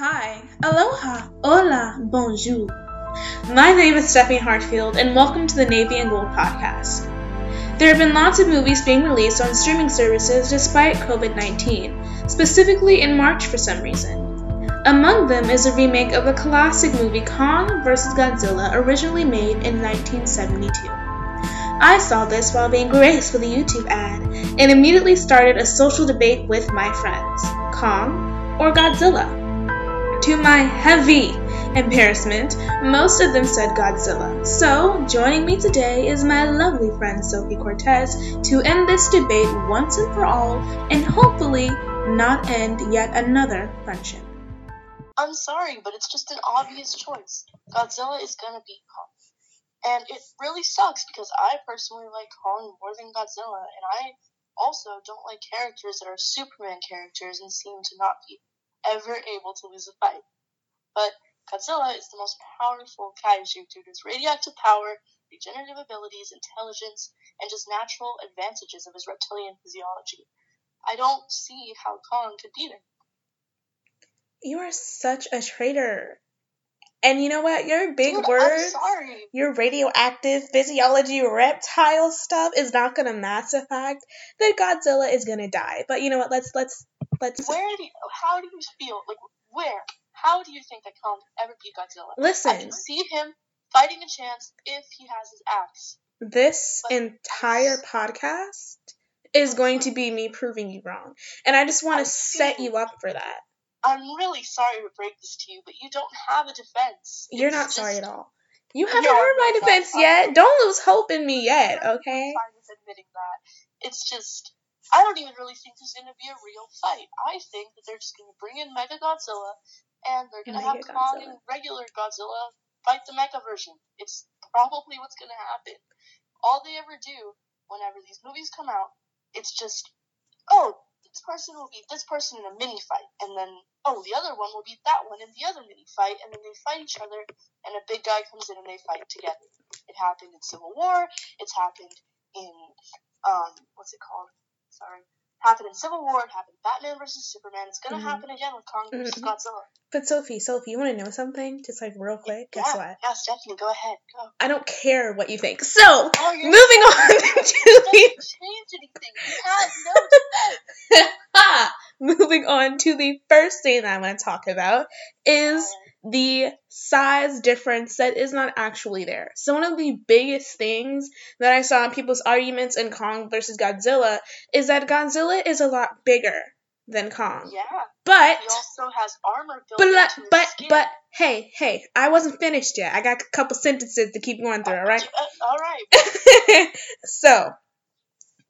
Hi, aloha, hola, bonjour. My name is Stephanie Hartfield, and welcome to the Navy and Gold podcast. There have been lots of movies being released on streaming services despite COVID 19, specifically in March for some reason. Among them is a remake of the classic movie Kong vs. Godzilla, originally made in 1972. I saw this while being graced with a YouTube ad and immediately started a social debate with my friends Kong or Godzilla? To my heavy embarrassment, most of them said Godzilla. So, joining me today is my lovely friend Sophie Cortez to end this debate once and for all and hopefully not end yet another friendship. I'm sorry, but it's just an obvious choice. Godzilla is gonna beat Kong. And it really sucks because I personally like Kong more than Godzilla, and I also don't like characters that are Superman characters and seem to not be ever able to lose a fight. But Godzilla is the most powerful kaiju due to his radioactive power, regenerative abilities, intelligence, and just natural advantages of his reptilian physiology. I don't see how Kong could beat him. You are such a traitor. And you know what? Your big Dude, words, your radioactive physiology reptile stuff is not gonna match the fact that Godzilla is gonna die. But you know what? Let's let's let's Where do you, how do you feel? Like, where? How do you think that Kong ever beat Godzilla? Listen, I can see him fighting a chance if he has his axe. This But- entire podcast is going to be me proving you wrong. And I just want to set you up for that. I'm really sorry to break this to you, but you don't have a defense. You're It's not sorry at all. You haven't No, heard my defense yet. Don't lose hope in me yet, okay? fine with admitting that. It's just, I don't even really think there's going to be a real fight. I think that they're just going to bring in Mega Godzilla, and they're going to have Kong and regular Godzilla fight the Mega version. It's probably what's going to happen. All they ever do whenever these movies come out, it's just, oh, this person will beat this person in a mini fight, and then, oh, the other one will beat that one in the other mini fight, and then they fight each other, and a big guy comes in and they fight together. It happened in Civil War. It's happened in um what's it called? Sorry. Happened in Civil War. It happened in Batman versus Superman. It's gonna Mhm. happen again with Kong versus Mhm. Godzilla. But Sophie, Sophie, you want to know something? Just like real quick. Guess what? yeah, Stephanie, go ahead. Go. I don't care what you think. So, Oh, moving on to the change anything. You have no Moving on to the first thing that I want to talk about is the size difference that is not actually there. So one of the biggest things that I saw in people's arguments in Kong versus Godzilla is that Godzilla is a lot bigger than Kong. Yeah. But He also has armor built but into but skin. but hey, hey, I wasn't finished yet. I got a couple sentences to keep going through, all right? Uh, all right. so,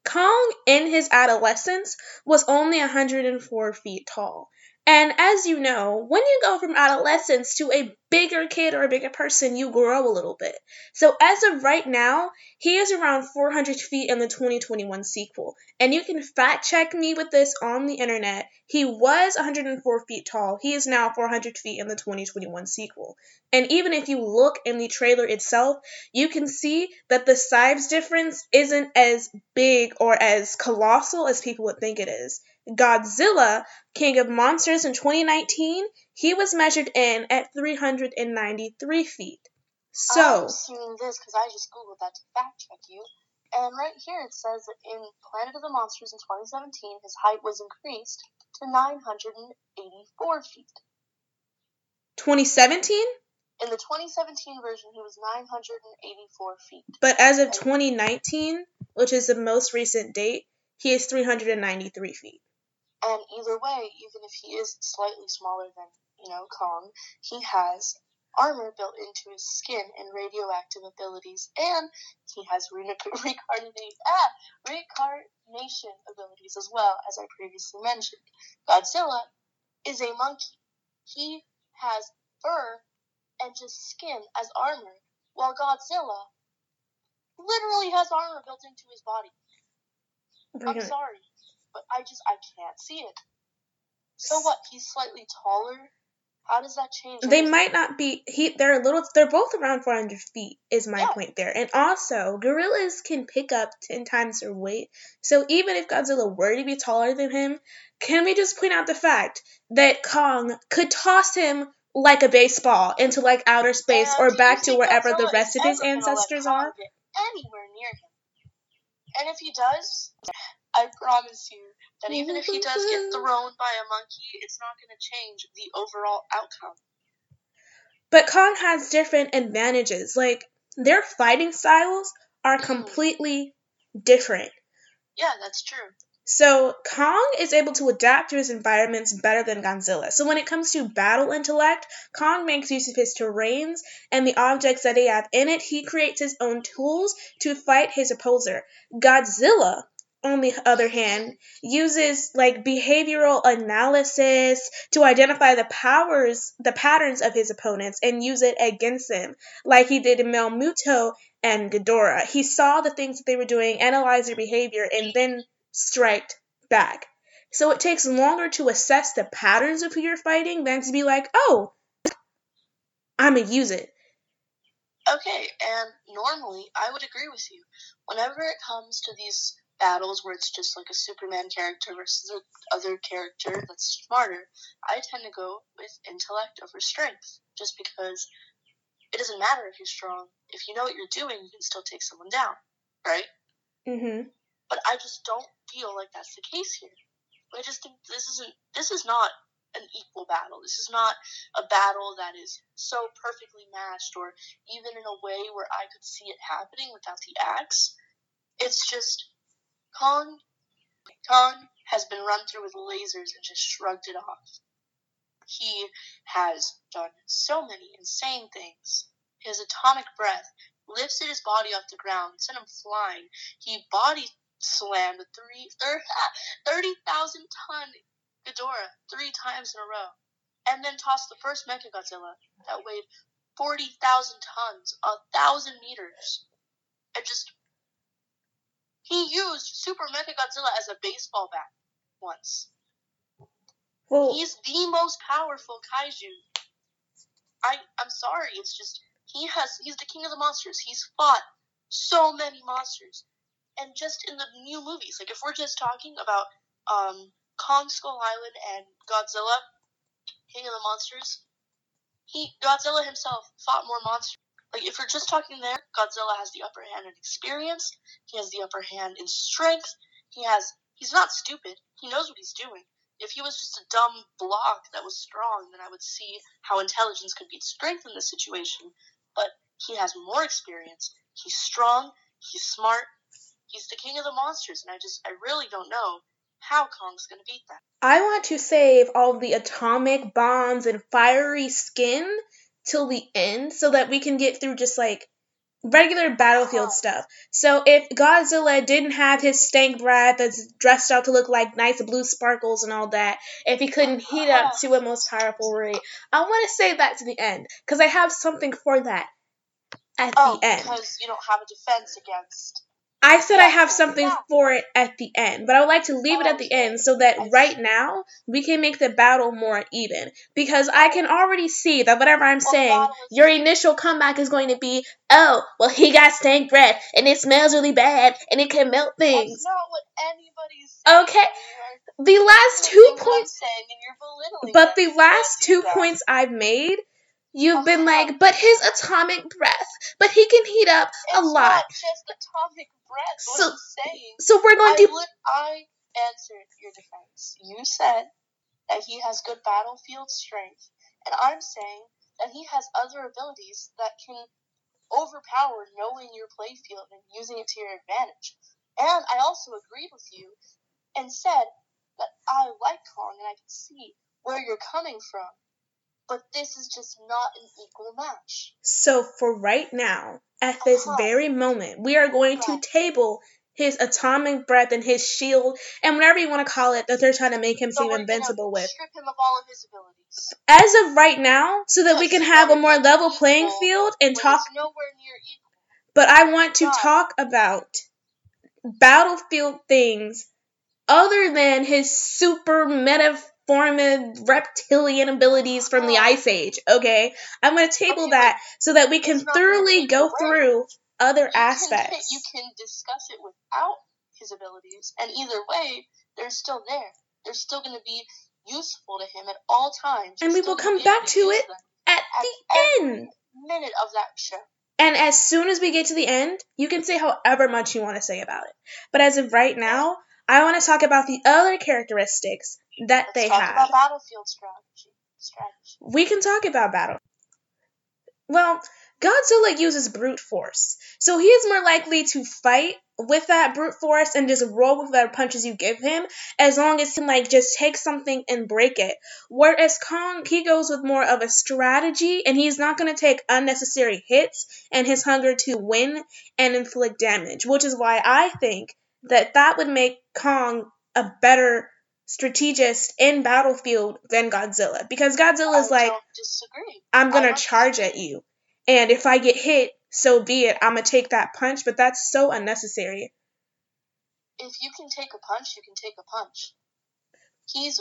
Kong in his adolescence was only 104 feet tall. And as you know, when you go from adolescence to a bigger kid or a bigger person, you grow a little bit. So, as of right now, he is around 400 feet in the 2021 sequel. And you can fact check me with this on the internet. He was 104 feet tall. He is now 400 feet in the 2021 sequel. And even if you look in the trailer itself, you can see that the size difference isn't as big or as colossal as people would think it is. Godzilla, King of Monsters in 2019, he was measured in at 393 feet. So, oh, I'm seeing this because I just googled that to fact check you, and right here it says that in Planet of the Monsters in 2017, his height was increased to 984 feet. 2017, In the 2017 version, he was 984 feet. but as of 2019, which is the most recent date, he is 393 feet. And either way, even if he is slightly smaller than you know Kong, he has armor built into his skin and radioactive abilities, and he has re- reincarnate ah, reincarnation abilities as well, as I previously mentioned. Godzilla is a monkey. He has fur and just skin as armor, while Godzilla literally has armor built into his body. I'm sorry, but I just I can't see it. So what? He's slightly taller How does that change? They anything? might not be he they're a little they're both around 400 feet is my Yeah. point there. And also, gorillas can pick up 10 times their weight. So even if Godzilla were to be taller than him, can we just point out the fact that Kong could toss him like a baseball into like outer space And or back to wherever the rest of his ever gonna let ancestors are? Anywhere near him. And if he does, I promise you that even if he does get thrown by a monkey, it's not going to change the overall outcome. But Kong has different advantages. Like their fighting styles are Mhm. completely different. Yeah, that's true. So Kong is able to adapt to his environments better than Godzilla. So when it comes to battle intellect, Kong makes use of his terrains and the objects that he has in it. He creates his own tools to fight his opposer. Godzilla, on the other hand, uses like behavioral analysis to identify the powers, the patterns of his opponents and use it against them, like he did in Melmuto and Ghidorah. He saw the things that they were doing, analyzed their behavior, and then striked back. So it takes longer to assess the patterns of who you're fighting than to be like, oh, I'm gonna use it. Okay, and normally I would agree with you. Whenever it comes to these battles where it's just like a Superman character versus a other character that's smarter, I tend to go with intellect over strength, just because it doesn't matter if you're strong. If you know what you're doing, you can still take someone down, right? Mm-hmm. But I just don't feel like that's the case here. I just think this isn't. This is not an equal battle. This is not a battle that is so perfectly matched, or even in a way where I could see it happening without the axe. It's just Kong. Kong has been run through with lasers and just shrugged it off. He has done so many insane things. His atomic breath lifted his body off the ground, sent him flying. He body slammed a three, 30,000 ton Ghidorah three times in a row, and then tossed the first Mechagodzilla that weighed 40,000 tons, a thousand meters. It just. He used Super Mega Godzilla as a baseball bat once. Well, He's the most powerful kaiju. I I'm sorry, it's just he has he's the king of the monsters. He's fought so many monsters. And just in the new movies, like if we're just talking about um Kong Skull Island and Godzilla, King of the Monsters, he Godzilla himself fought more monsters. Like if we're just talking there, Godzilla has the upper hand in experience, he has the upper hand in strength, he has he's not stupid. He knows what he's doing. If he was just a dumb block that was strong, then I would see how intelligence could beat strength in this situation. But he has more experience. He's strong. He's smart. He's the king of the monsters, and I just, I really don't know how Kong's gonna beat that. I want to save all the atomic bombs and fiery skin till the end so that we can get through just like regular battlefield stuff. So if Godzilla didn't have his stank breath that's dressed out to look like nice blue sparkles and all that, if he couldn't heat up uh-huh. to a most powerful rate, I want to save that to the end because I have something for that at Oh, the end. because you don't have a defense against. I said I have something for it at the end, but I would like to leave it at the Okay. end so that right now we can make the battle more even. Because I can already see that whatever I'm oh, Well, saying, your initial comeback is going to be, oh, well, he got stank breath and it smells really bad and it can melt That's things. not what anybody's saying. Okay. The last two points, saying, and you're belittling but the last two points I've made, you've been Uh-huh. like, but his atomic breath, but he can heat up a It's lot. not just atomic breath. What So- saying. So we're going I, to lit- I answered your defense. You said that he has good battlefield strength, and I'm saying that he has other abilities that can overpower knowing your playfield and using it to your advantage. And I also agreed with you and said that I like Kong and I can see where you're coming from, but this is just not an equal match. So for right now, at this Uh-huh. very moment, we are going to table his atomic breath and his shield and whatever you want to call it that they're trying to make him So seem invincible with. strip him of all of his abilities. As of right now, so that we can have a more level playing field and talk, it's nowhere near equal. but I want to talk about battlefield things other than his super reptilian abilities from the Ice Age. Okay, I'm gonna table Okay, that so that we can thoroughly go through other aspects. you can discuss it without his abilities, and either way, they're still there. They're still going to be useful to him at all times. And we will come back to to it At at the end. minute of that show. And as soon as we get to the end, you can say however much you want to say about it. But as of right now, I want to talk about the other characteristics that Let's they talk have. about battlefield strategy. Strategy. we can talk about battle. Well, Godzilla uses brute force, so he is more likely to fight with that brute force and just roll with whatever punches you give him, as long as he can like just take something and break it. Whereas Kong, he goes with more of a strategy, and he's not going to take unnecessary hits and his hunger to win and inflict damage, which is why I think that that would make Kong a better strategist in Battlefield than Godzilla because Godzilla is I like. I'm gonna charge disagree. at you. And if I get hit, so be it. I'm gonna take that punch, but that's so unnecessary. If you can take a punch, you can take a punch. He's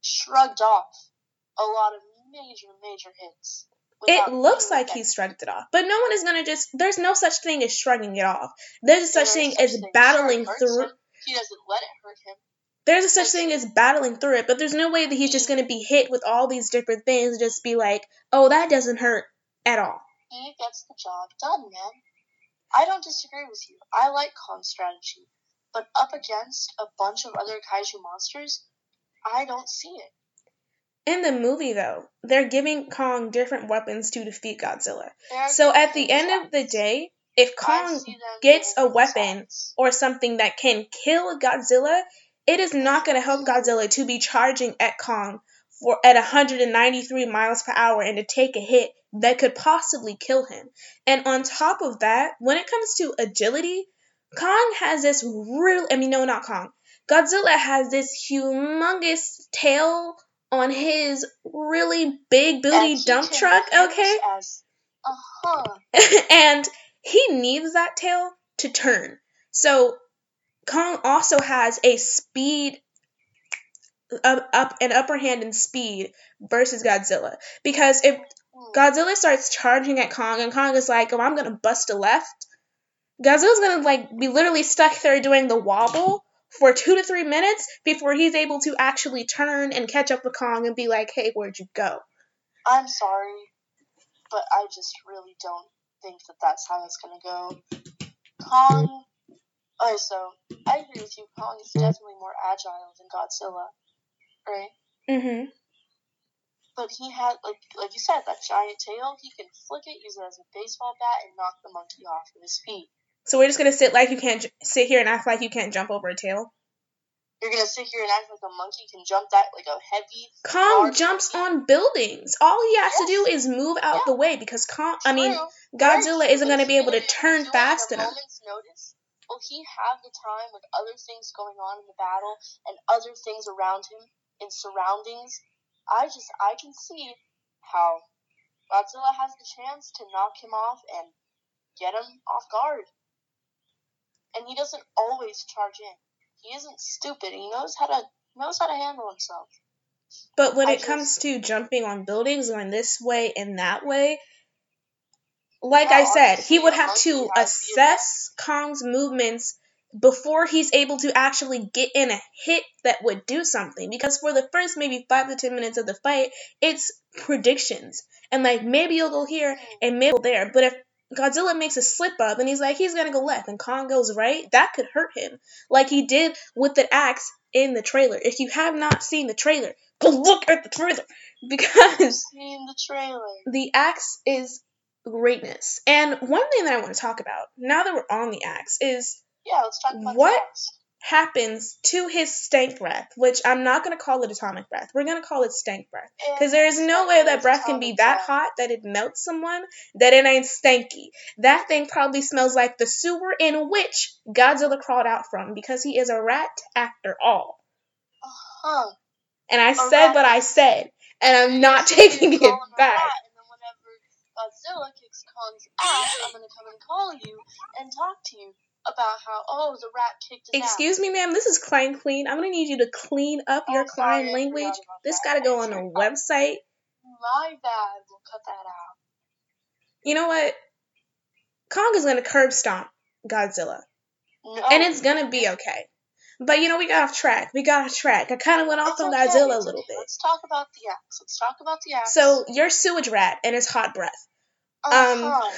shrugged off a lot of major, major hits. It looks like he effect. shrugged it off, but no one is gonna just. There's no such thing as shrugging it off. There's a such thing as battling Sure, it hurts through. He doesn't let it hurt him. There's a such thing as battling through it, but there's no way that he's just gonna be hit with all these different things and just be like, oh, that doesn't hurt at all. He gets the job done, man. I don't disagree with you. I like Kong's strategy. But up against a bunch of other kaiju monsters, I don't see it. In the movie, though, they're giving Kong different weapons to defeat Godzilla. So at the end of the day, if Kong gets a weapon or something that can kill Godzilla, it is not going to help Godzilla to be charging at Kong for at 193 miles per hour and to take a hit that could possibly kill him. And on top of that, when it comes to agility, Kong has this real I mean no not Kong. Godzilla has this humongous tail on his really big booty dump truck, okay? As, uh-huh. and he needs that tail to turn. So Kong also has a speed up, up an upper hand in speed versus Godzilla because if Hmm. Godzilla starts charging at Kong and Kong is like, "Oh, I'm gonna bust a left," Godzilla's gonna like be literally stuck there doing the wobble for two to three minutes before he's able to actually turn and catch up with Kong and be like, "Hey, where'd you go?" I'm sorry, but I just really don't think that that's how it's gonna go. Kong. Okay, so I agree with you. Kong is definitely more agile than Godzilla, right? Mm-hmm. But he had, like, like you said, that giant tail. He can flick it, use it as a baseball bat, and knock the monkey off of his feet. So we're just gonna sit like you can't j- sit here and act like you can't jump over a tail. You're gonna sit here and act like a monkey can jump that like a heavy. Kong jumps monkey? on buildings. All he has to do is move out Yeah. the way because Kong. I mean, Godzilla isn't going to if be able to turn fast enough. notice, will he have the time with other things going on in the battle and other things around him in surroundings? I just I can see how Godzilla has the chance to knock him off and get him off guard. And he doesn't always charge in. He isn't stupid. He knows how to knows how to handle himself. But when I it comes to jumping on buildings, going this way and that way, like Yeah, I said, he would have to assess Kong's movements before he's able to actually get in a hit that would do something. Because for the first maybe five to ten minutes of the fight, it's predictions. And like maybe you'll go here mm. and maybe you'll go there. But if Godzilla makes a slip up and he's like, he's gonna go left and Kong goes right, that could hurt him. Like he did with the axe in the trailer. If you have not seen the trailer, go look at the trailer. Because Seen the trailer. the axe is greatness. And one thing that I want to talk about, now that we're on the axe, is Yeah, let's talk about What? Happens to his stank breath, which I'm not going to call it atomic breath. We're going to call it stank breath. Because there is no way that breath can be that hot that it melts someone, that it ain't stanky. That thing probably smells like the sewer in which Godzilla crawled out from because he is a rat after all. Uh-huh. And I A said rat. what I said, and I'm not taking it Call him a back. And then whenever Godzilla kicks Kong's ass, I'm gonna come and call you and talk to you about how oh the rat kicked his Excuse ass. me, ma'am. This is Crime clean. I'm gonna need you to clean up your Oh, crime I language. This gotta go on a website. My bad. We'll cut that out. You know what? Kong is gonna curb stomp Godzilla, No. and it's gonna be okay. But you know, we got off track. We got off track. I kind of went off It's on okay, Godzilla a little bit. Let's talk about the axe. Let's talk about the axe. So your sewage rat and his hot breath. um, Uh-huh.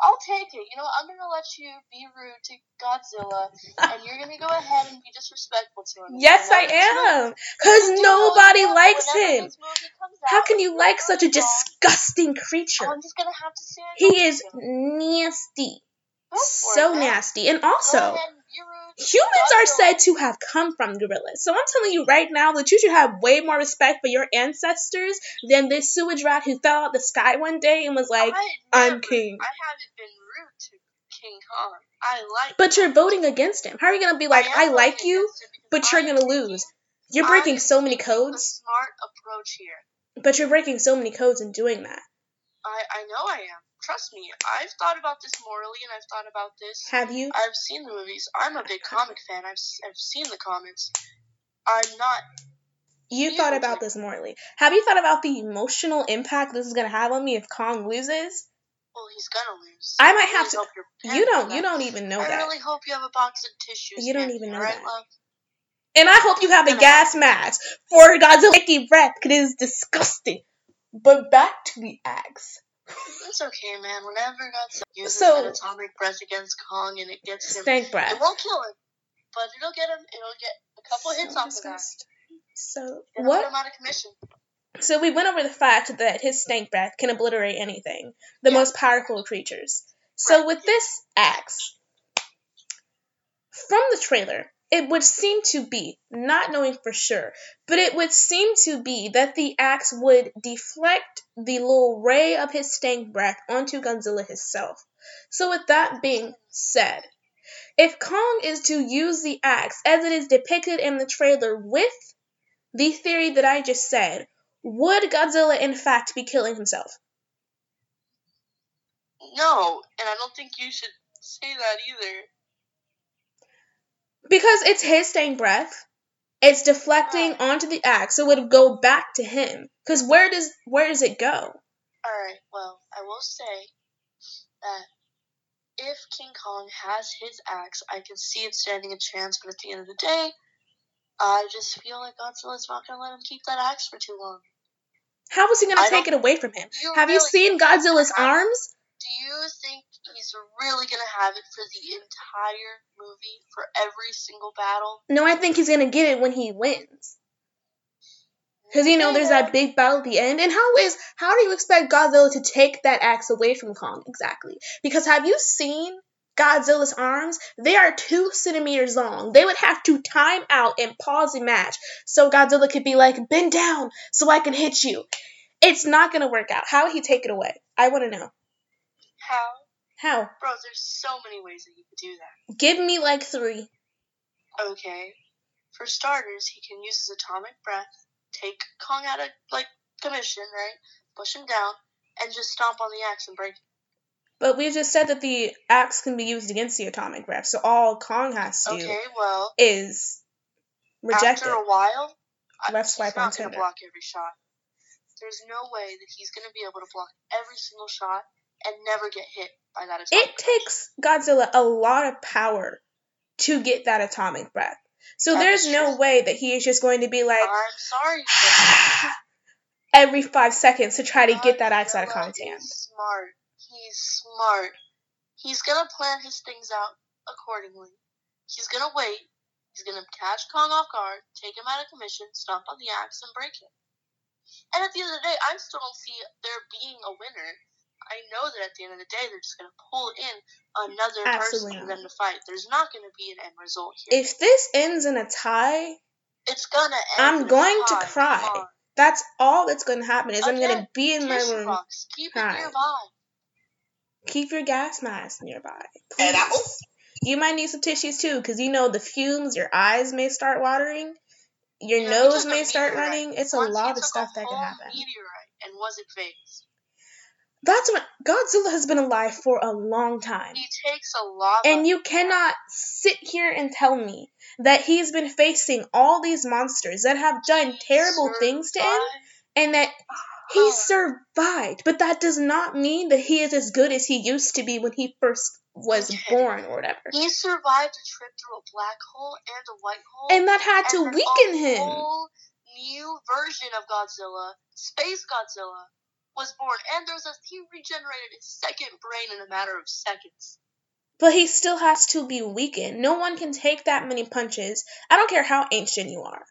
I'll take it. You know, I'm gonna let you be rude to Godzilla, and you're gonna go ahead and be disrespectful to him. Yes, I Whenever this movie- am. Cause nobody likes him. this movie comes How can you like such a disgusting Oh, creature? I'm just gonna have to say He is nasty. So nasty. And also, humans are said to have come from gorillas. So I'm telling you right now that you should have way more respect for your ancestors than this sewage rat who fell out the sky one day and was like, I I'm king. I haven't been rude to King Kong. I like. But you're voting against him. How are you gonna be like, am I like you, against him because but you're gonna lose? You're I breaking so many codes, smart approach here. but you're breaking so many codes in doing that. I I know I am. Trust me. I've thought about this morally, and I've thought about this. Have you? I've seen the movies. I'm a big comic fan. I've I've seen the comics. I'm not. You thought about like- this morally. Have you thought about the emotional impact this is gonna have on me if Kong loses? Well, he's gonna lose. I might have to- You don't. You don't even know I that. I really hope you have a box of tissues. You don't even know alright, that. love? And I hope you have a gas mask for Godzilla taking breath, because it is disgusting. But back to the axe. It's okay, man. Whenever Godzilla uses So- an atomic breath against Kong and it gets him, Stank breath. it won't kill him, but it'll get him. It'll get a couple hits So off of that. disgusting. So It'll put what? him out of commission. So we went over the fact that his stank breath can obliterate anything, the Yeah. most powerful creatures. So with this axe, from the trailer, it would seem to be, not knowing for sure, but it would seem to be that the axe would deflect the little ray of his stank breath onto Godzilla himself. So with that being said, if Kong is to use the axe as it is depicted in the trailer with the theory that I just said, would Godzilla in fact be killing himself? No, and I don't think you should say that either. Because it's his stank breath. It's deflecting Right. onto the axe, so it would go back to him. Because where does where does it go? Alright, well, I will say that if King Kong has his axe, I can see it standing a chance, but at the end of the day, I just feel like Godzilla's not gonna let him keep that axe for too long. How is he gonna I take it away from him? Have you seen Godzilla's arms? Do you think he's really gonna have it for the entire movie, for every single battle? No, I think he's gonna get it when he wins. Because you know there's that big battle at the end, and how is how do you expect Godzilla to take that axe away from Kong exactly? Because have you seen Godzilla's arms? They are two centimeters long. They would have to time out and pause the match so Godzilla could be like, "Bend down so I can hit you." It's not gonna work out. How would he take it away? I want to know How? how. Bro, there's so many ways that he could do that. Give me like three. Okay. For starters, he can use his atomic breath, take Kong out of like commission, right? Push him down, and just stomp on the axe and break it. But we just said that the axe can be used against the atomic breath, so all Kong has to do Okay, well, is reject after it. a while, I- Left he's swipe not on gonna Tinder. block every shot. There's no way that he's gonna be able to block every single shot and never get hit by that atomic It takes Godzilla a lot of power to get that atomic breath. So That there's no way that he is just going to be like I'm sorry, every five seconds to try to get that axe out of Kong's hand. Smart. He's smart. He's gonna plan his things out accordingly. He's gonna wait. He's gonna catch Kong off guard, take him out of commission, stomp on the axe, and break it. And at the end of the day, I still don't see there being a winner. I know that at the end of the day, they're just gonna pull in another Absolutely person for not. them to fight. There's not gonna be an end result here. If this ends in a tie, it's gonna end. I'm in a going to cry. That's all that's going to happen. Is I'm going to be in my room. box. Keep it crying. nearby. Keep your gas mask nearby. And I- please. You might need some tissues too, because you know the fumes. Your eyes may start watering. Your You know, he nose may start running. It's a Once he lot of took a stuff that can happen. Meteorite and wasn't phased. That's what Godzilla has been alive for a long time. He takes a lot. And you cannot sit here and tell me that he's been facing all these monsters that have done terrible things to him and that he survived. But that does not mean that he is as good as he used to be when he first was Okay. born or whatever. He survived a trip through a black hole and a white hole. And that had to weaken him. whole new version of Godzilla, Space Godzilla, was born. And there's a he regenerated his second brain in a matter of seconds. But he still has to be weakened. No one can take that many punches. I don't care how ancient you are.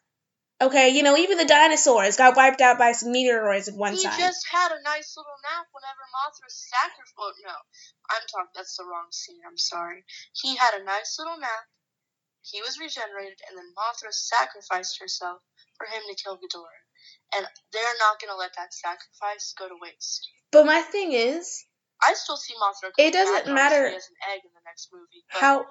Okay, you know, even the dinosaurs got wiped out by some meteoroids at one he time. just had a nice little nap whenever Mothra sacrificed. No, I'm talking. That's the wrong scene. I'm sorry. He had a nice little nap. He was regenerated, and then Mothra sacrificed herself for him to kill Ghidorah. And they're not gonna let that sacrifice go to waste. But my thing is, I still see Mothra. It doesn't matter as an egg in the next movie. How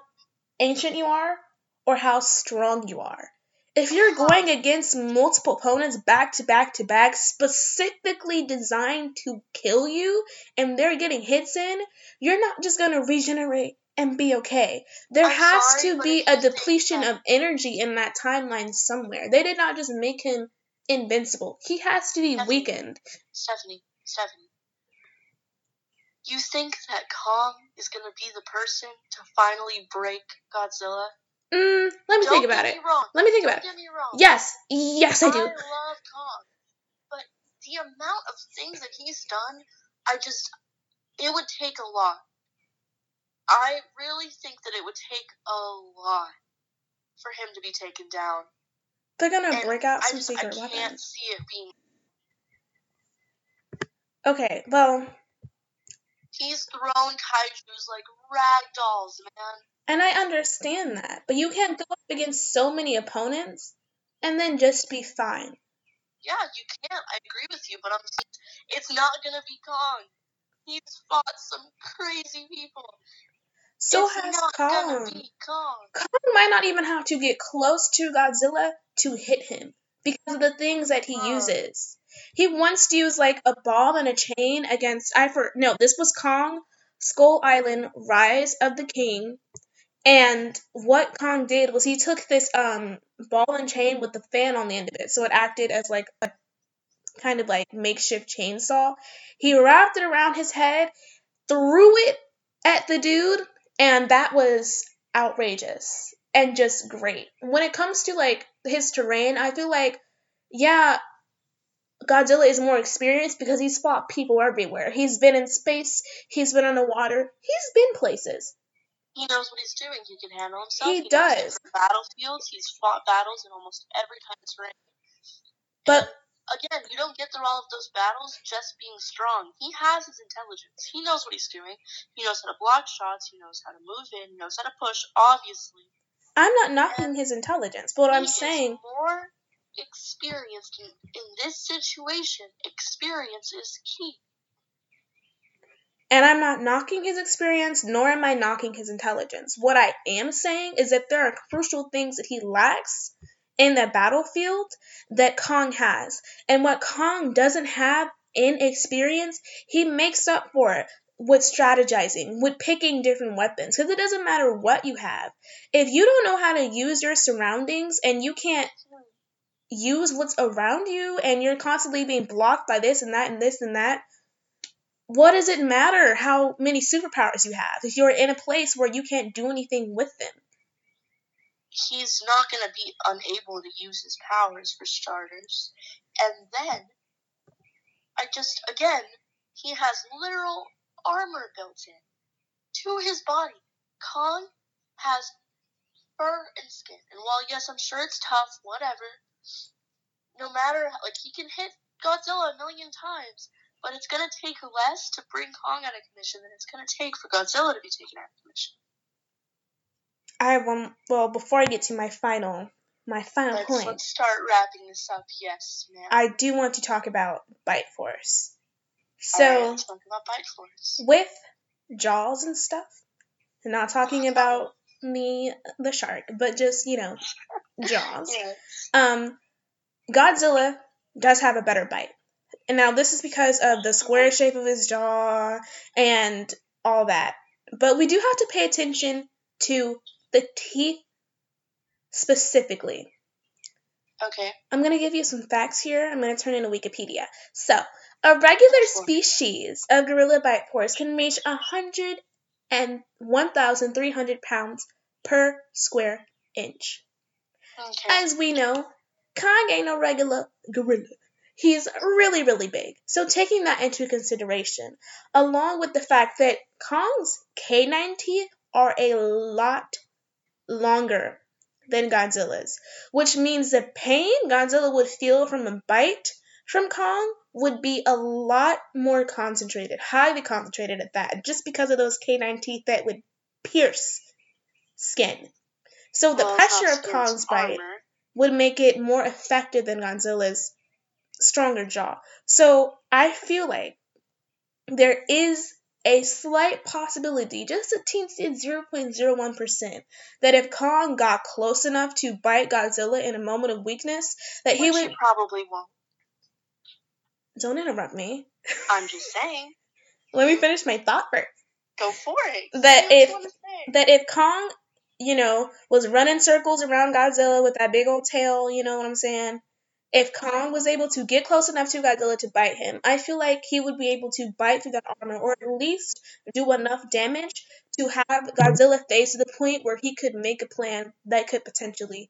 ancient you are or how strong you are. If you're going against multiple opponents back to back to back, specifically designed to kill you, and they're getting hits in, you're not just gonna regenerate and be okay. There I'm has sorry, to be a depletion of energy in that timeline somewhere. They did not just make him invincible. He has to be Stephanie. weakened. Stephanie, Stephanie, you think that Kong is gonna be the person to finally break Godzilla? Mm, let me Don't think about it. wrong. Let me think Don't about it. me wrong. Yes, yes, I do. I love Kong, but the amount of things that he's done, I just, it would take a lot. I really think that it would take a lot for him to be taken down. They're gonna And break out I some I secret can't weapons. see it being. Okay, well, He's thrown kaiju's like rag dolls, man. and I understand that, but you can't go up against so many opponents and then just be fine. Yeah, you can't. I agree with you, but I'm. It's not gonna be Kong. He's fought some crazy people. So it's has not gonna Kong. be Kong. Kong might not even have to get close to Godzilla to hit him because of the things that he Huh. uses. He once used like a ball and a chain against I for no, this was Kong Skull Island Rise of the King. And what Kong did was he took this um ball and chain with the fan on the end of it, so it acted as like a kind of like makeshift chainsaw. He wrapped it around his head, threw it at the dude, and that was outrageous and just great. When it comes to like his terrain, I feel like yeah, Godzilla is more experienced because he's fought people everywhere. He's been in space, he's been underwater, he's been places. He knows what he's doing. He can handle himself. He knows does. battlefields. He's fought battles in almost every kind of terrain. But Again, you don't get through all of those battles just being strong. He has his intelligence. He knows what he's doing. He knows how to block shots. He knows how to move in. He knows how to push. Obviously, I'm not knocking his intelligence, but what I'm saying more experienced in, in this situation. Experience is key. And I'm not knocking his experience, nor am I knocking his intelligence. What I am saying is that there are crucial things that he lacks in the battlefield that Kong has. And what Kong doesn't have in experience, he makes up for it with strategizing, with picking different weapons. Because it doesn't matter what you have. If you don't know how to use your surroundings and you can't use what's around you and you're constantly being blocked by this and that and this and that, what does it matter how many superpowers you have if you're in a place where you can't do anything with them? He's not going to be unable to use his powers for starters. And then, I just, again, he has literal armor built in to his body. Kong has fur and skin. And while, yes, I'm sure it's tough, whatever, no matter, like, he can hit Godzilla a million times, but it's going to take less to bring Kong out of commission than it's going to take for Godzilla to be taken out of commission. I have one. Well, before I get to my final, my final Let's, point, let's start wrapping this up. Yes, ma'am. I do want to talk about Bite Force. So let's talk about Bite Force. with Jaws and stuff, I'm not talking about me the shark, but just you know, Jaws. Yeah. Um, Godzilla does have a better bite. And now this is because of the square shape of his jaw and all that. But we do have to pay attention to the teeth specifically. Okay. I'm going to give you some facts here. I'm going to turn into Wikipedia. So, a regular species of gorilla bite force can reach 100 and 1,300 pounds per square inch. Okay. As we know, Kong ain't no regular gorilla. He's really, really big. So, taking that into consideration, along with the fact that Kong's canine teeth are a lot longer than Godzilla's, which means the pain Godzilla would feel from a bite from Kong would be a lot more concentrated, highly concentrated at that, just because of those canine teeth that would pierce skin. So the Well, pressure of Kong's bite would make it more effective than Godzilla's stronger jaw. So I feel like there is a slight possibility, just a teensy 0.01%, that if Kong got close enough to bite Godzilla in a moment of weakness, that he would. probably won't. Don't interrupt me. I'm just saying. Let me finish my thought first. Go for it. That if- That if Kong, you know, was running circles around Godzilla with that big old tail, you know what I'm saying? If mm-hmm. Kong was able to get close enough to Godzilla to bite him, I feel like he would be able to bite through that armor or at least do enough damage to have Godzilla phase to the point where he could make a plan that could potentially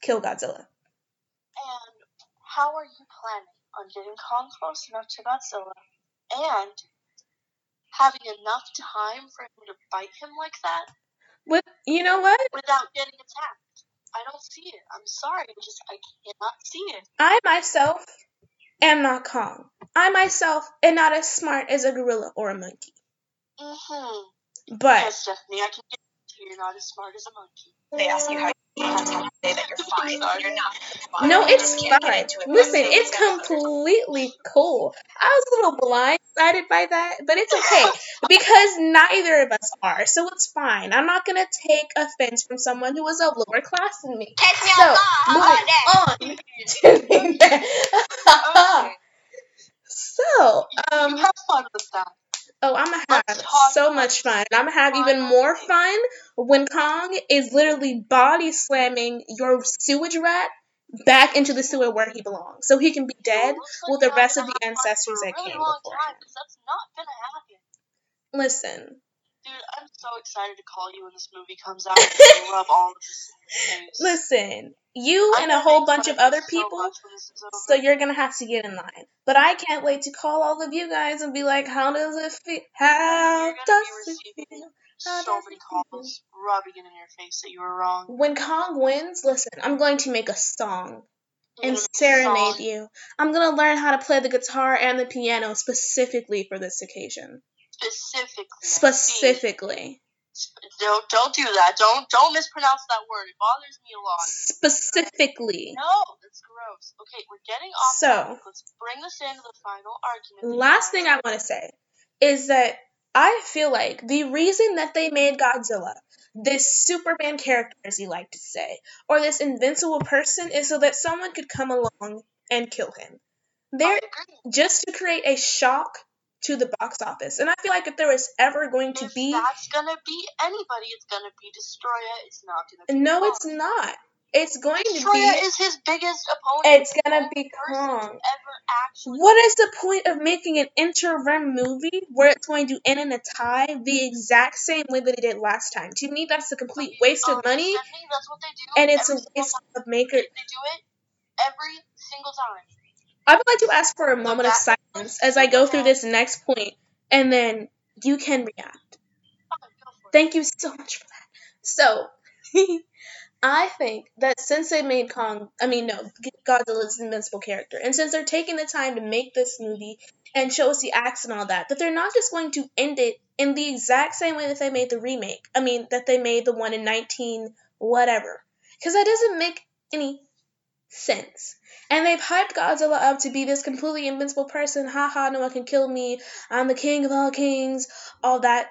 kill Godzilla. And how are you planning on getting Kong close enough to Godzilla and having enough time for him to bite him like that With you know what? without getting attacked? I don't see it. I'm sorry, I just I cannot see it. I myself am not Kong. I myself am not as smart as a gorilla or a monkey. Mm-hmm. But Yes, Stephanie, I can get you're not as smart as a monkey. They ask you how you have to say that you're fine. You're not fine. No, it's just can't get fine. it Listen, it's completely cool. I was a little blindsided by that, but it's okay because neither of us are, so it's fine. I'm not gonna take offense from someone who is of lower class than me. Catch me So, moving on to Okay. So, um, have fun with that. Oh, I'm gonna have so much fun. I'm gonna have even more fun when Kong is literally body slamming your sewage rat back into the sewer where he belongs, so he can be dead with the rest of the ancestors that came before him. 'cause That's not gonna happen. Listen, Dude, I'm so excited to call you when this movie comes out and rub all of this listen, you I'm and a whole bunch of other people, much when this is so you're gonna have to get in line. But I can't wait to call all of you guys and be like, how does it feel? How does it feel? How so does many it feel? calls rubbing it in your face that you were wrong. When Kong wins, listen, I'm going to make a song and gonna make a serenade song you. I'm gonna learn how to play the guitar and the piano specifically for this occasion. Specifically. Specifically. Don't don't do that. Don't don't mispronounce that word. It bothers me a lot. Specifically. No, that's gross. Okay, we're getting off. So, topic. let's bring this into the final argument. last thing I want to say is that I feel like the reason that they made Godzilla this Superman character, as you like to say, or this invincible person, is so that someone could come along and kill him. They're just to create a shock to the box office. And I feel like if there was ever going to If be that's gonna be anybody, it's gonna be Destoroyah. It's not gonna be. no, Kong. it's not. It's going to be Destoroyah is his biggest opponent. It's gonna be Kong. Ever actually. What is the point of making an interim movie where it's going to end in a tie the exact same way that it did last time? To me, that's a complete waste Um, of money, Stephanie, that's what they do. and it's a every single waste time. of maker. They do it every single time. I would like to ask for a moment of silence as I go through this next point, and then you can react. Fine, go for it. Thank you so much for that. So, I think that since they made Kong, I mean, no, Godzilla's an invincible character, and since they're taking the time to make this movie and show us the acts and all that, that they're not just going to end it in the exact same way that they made the remake. I mean, that they made the one in 19 whatever. Because that doesn't make any sense. And they've hyped Godzilla up to be this completely invincible person. Haha, no one can kill me. I'm the king of all kings. All that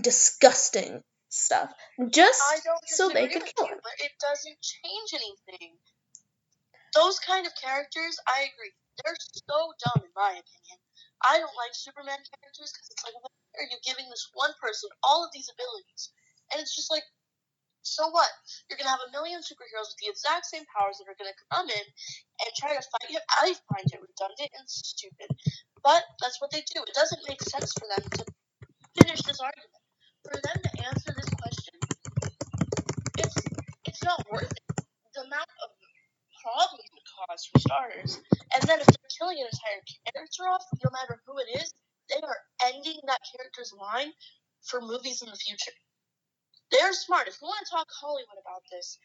disgusting stuff. Just so they could kill him. but it doesn't change anything. Those kind of characters, I agree. they're so dumb in my opinion. I don't like Superman characters because it's like, why are you giving this one person all of these abilities? And it's just like, so what? You're gonna have a million superheroes with the exact same powers that are gonna come in and try to fight him. I find it redundant and stupid, but that's what they do. It doesn't make sense for them to finish this argument. For them to answer this question, it's it's not worth it. The amount of problems it would cause for starters, and then if they're killing an entire character off, no matter who it is, they are ending that character's line for movies in the future. They're smart. If you want to talk Hollywood about this,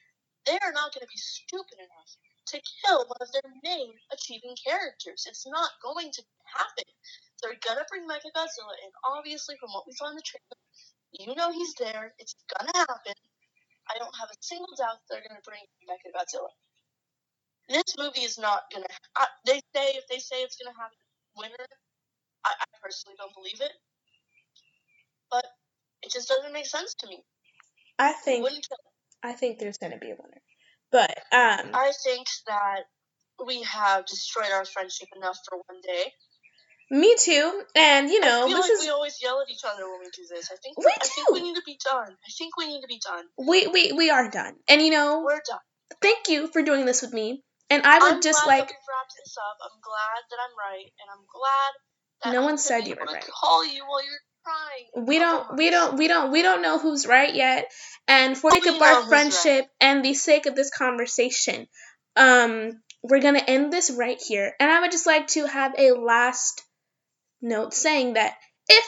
they are not going to be stupid enough to kill one of their main achieving characters. It's not going to happen. They're going to bring Mechagodzilla in. Obviously, from what we saw in the trailer, you know he's there. It's going to happen. I don't have a single doubt they're going to bring Mechagodzilla. This movie is not going to. They say if they say it's going to have a winner, I, I personally don't believe it. But it just doesn't make sense to me. I think I think there's gonna be a winner, but um, I think that we have destroyed our friendship enough for one day. Me too, and you know, I feel this like is we always yell at each other when we do this. I think We I think we need to be done. I think we need to be done. we we we are done, and you know, We're done. thank you for doing this with me, and I would I'm just like we've this up. I'm glad that I'm right, and I'm glad that No I'm one said you were right. Call you while you're crying. we don't we don't we don't we don't know who's right yet and for the sake of our friendship and the sake of this conversation um we're gonna end this right here and i would just like to have a last note saying that if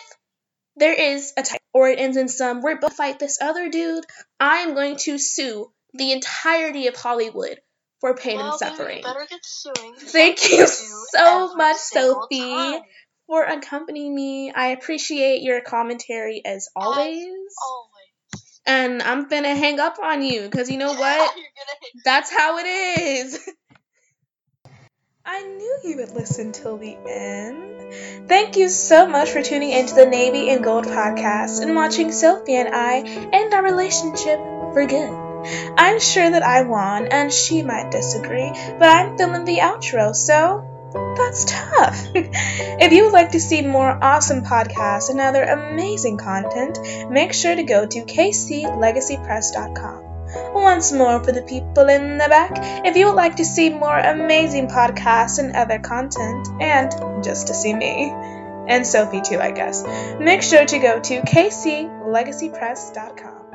there is a type or it ends in some we're both fight this other dude i am going to sue the entirety of hollywood for pain well, and suffering you better get suing. Thank you so much, Sophie. time. For accompanying me i appreciate your commentary as always Always. and I'm gonna hang up on you because you know what? Gonna- That's how it is. I knew you would listen till the end. Thank you so much for tuning into the Navy and Gold podcast and watching Sophie and I end our relationship for good. I'm sure that I won, and she might disagree, but I'm filming the outro, so that's tough. if you would like to see more awesome podcasts and other amazing content, make sure to go to kclegacypress.com. Once more for the people in the back, if you would like to see more amazing podcasts and other content, and just to see me, and Sophie too, I guess, make sure to go to kclegacypress.com.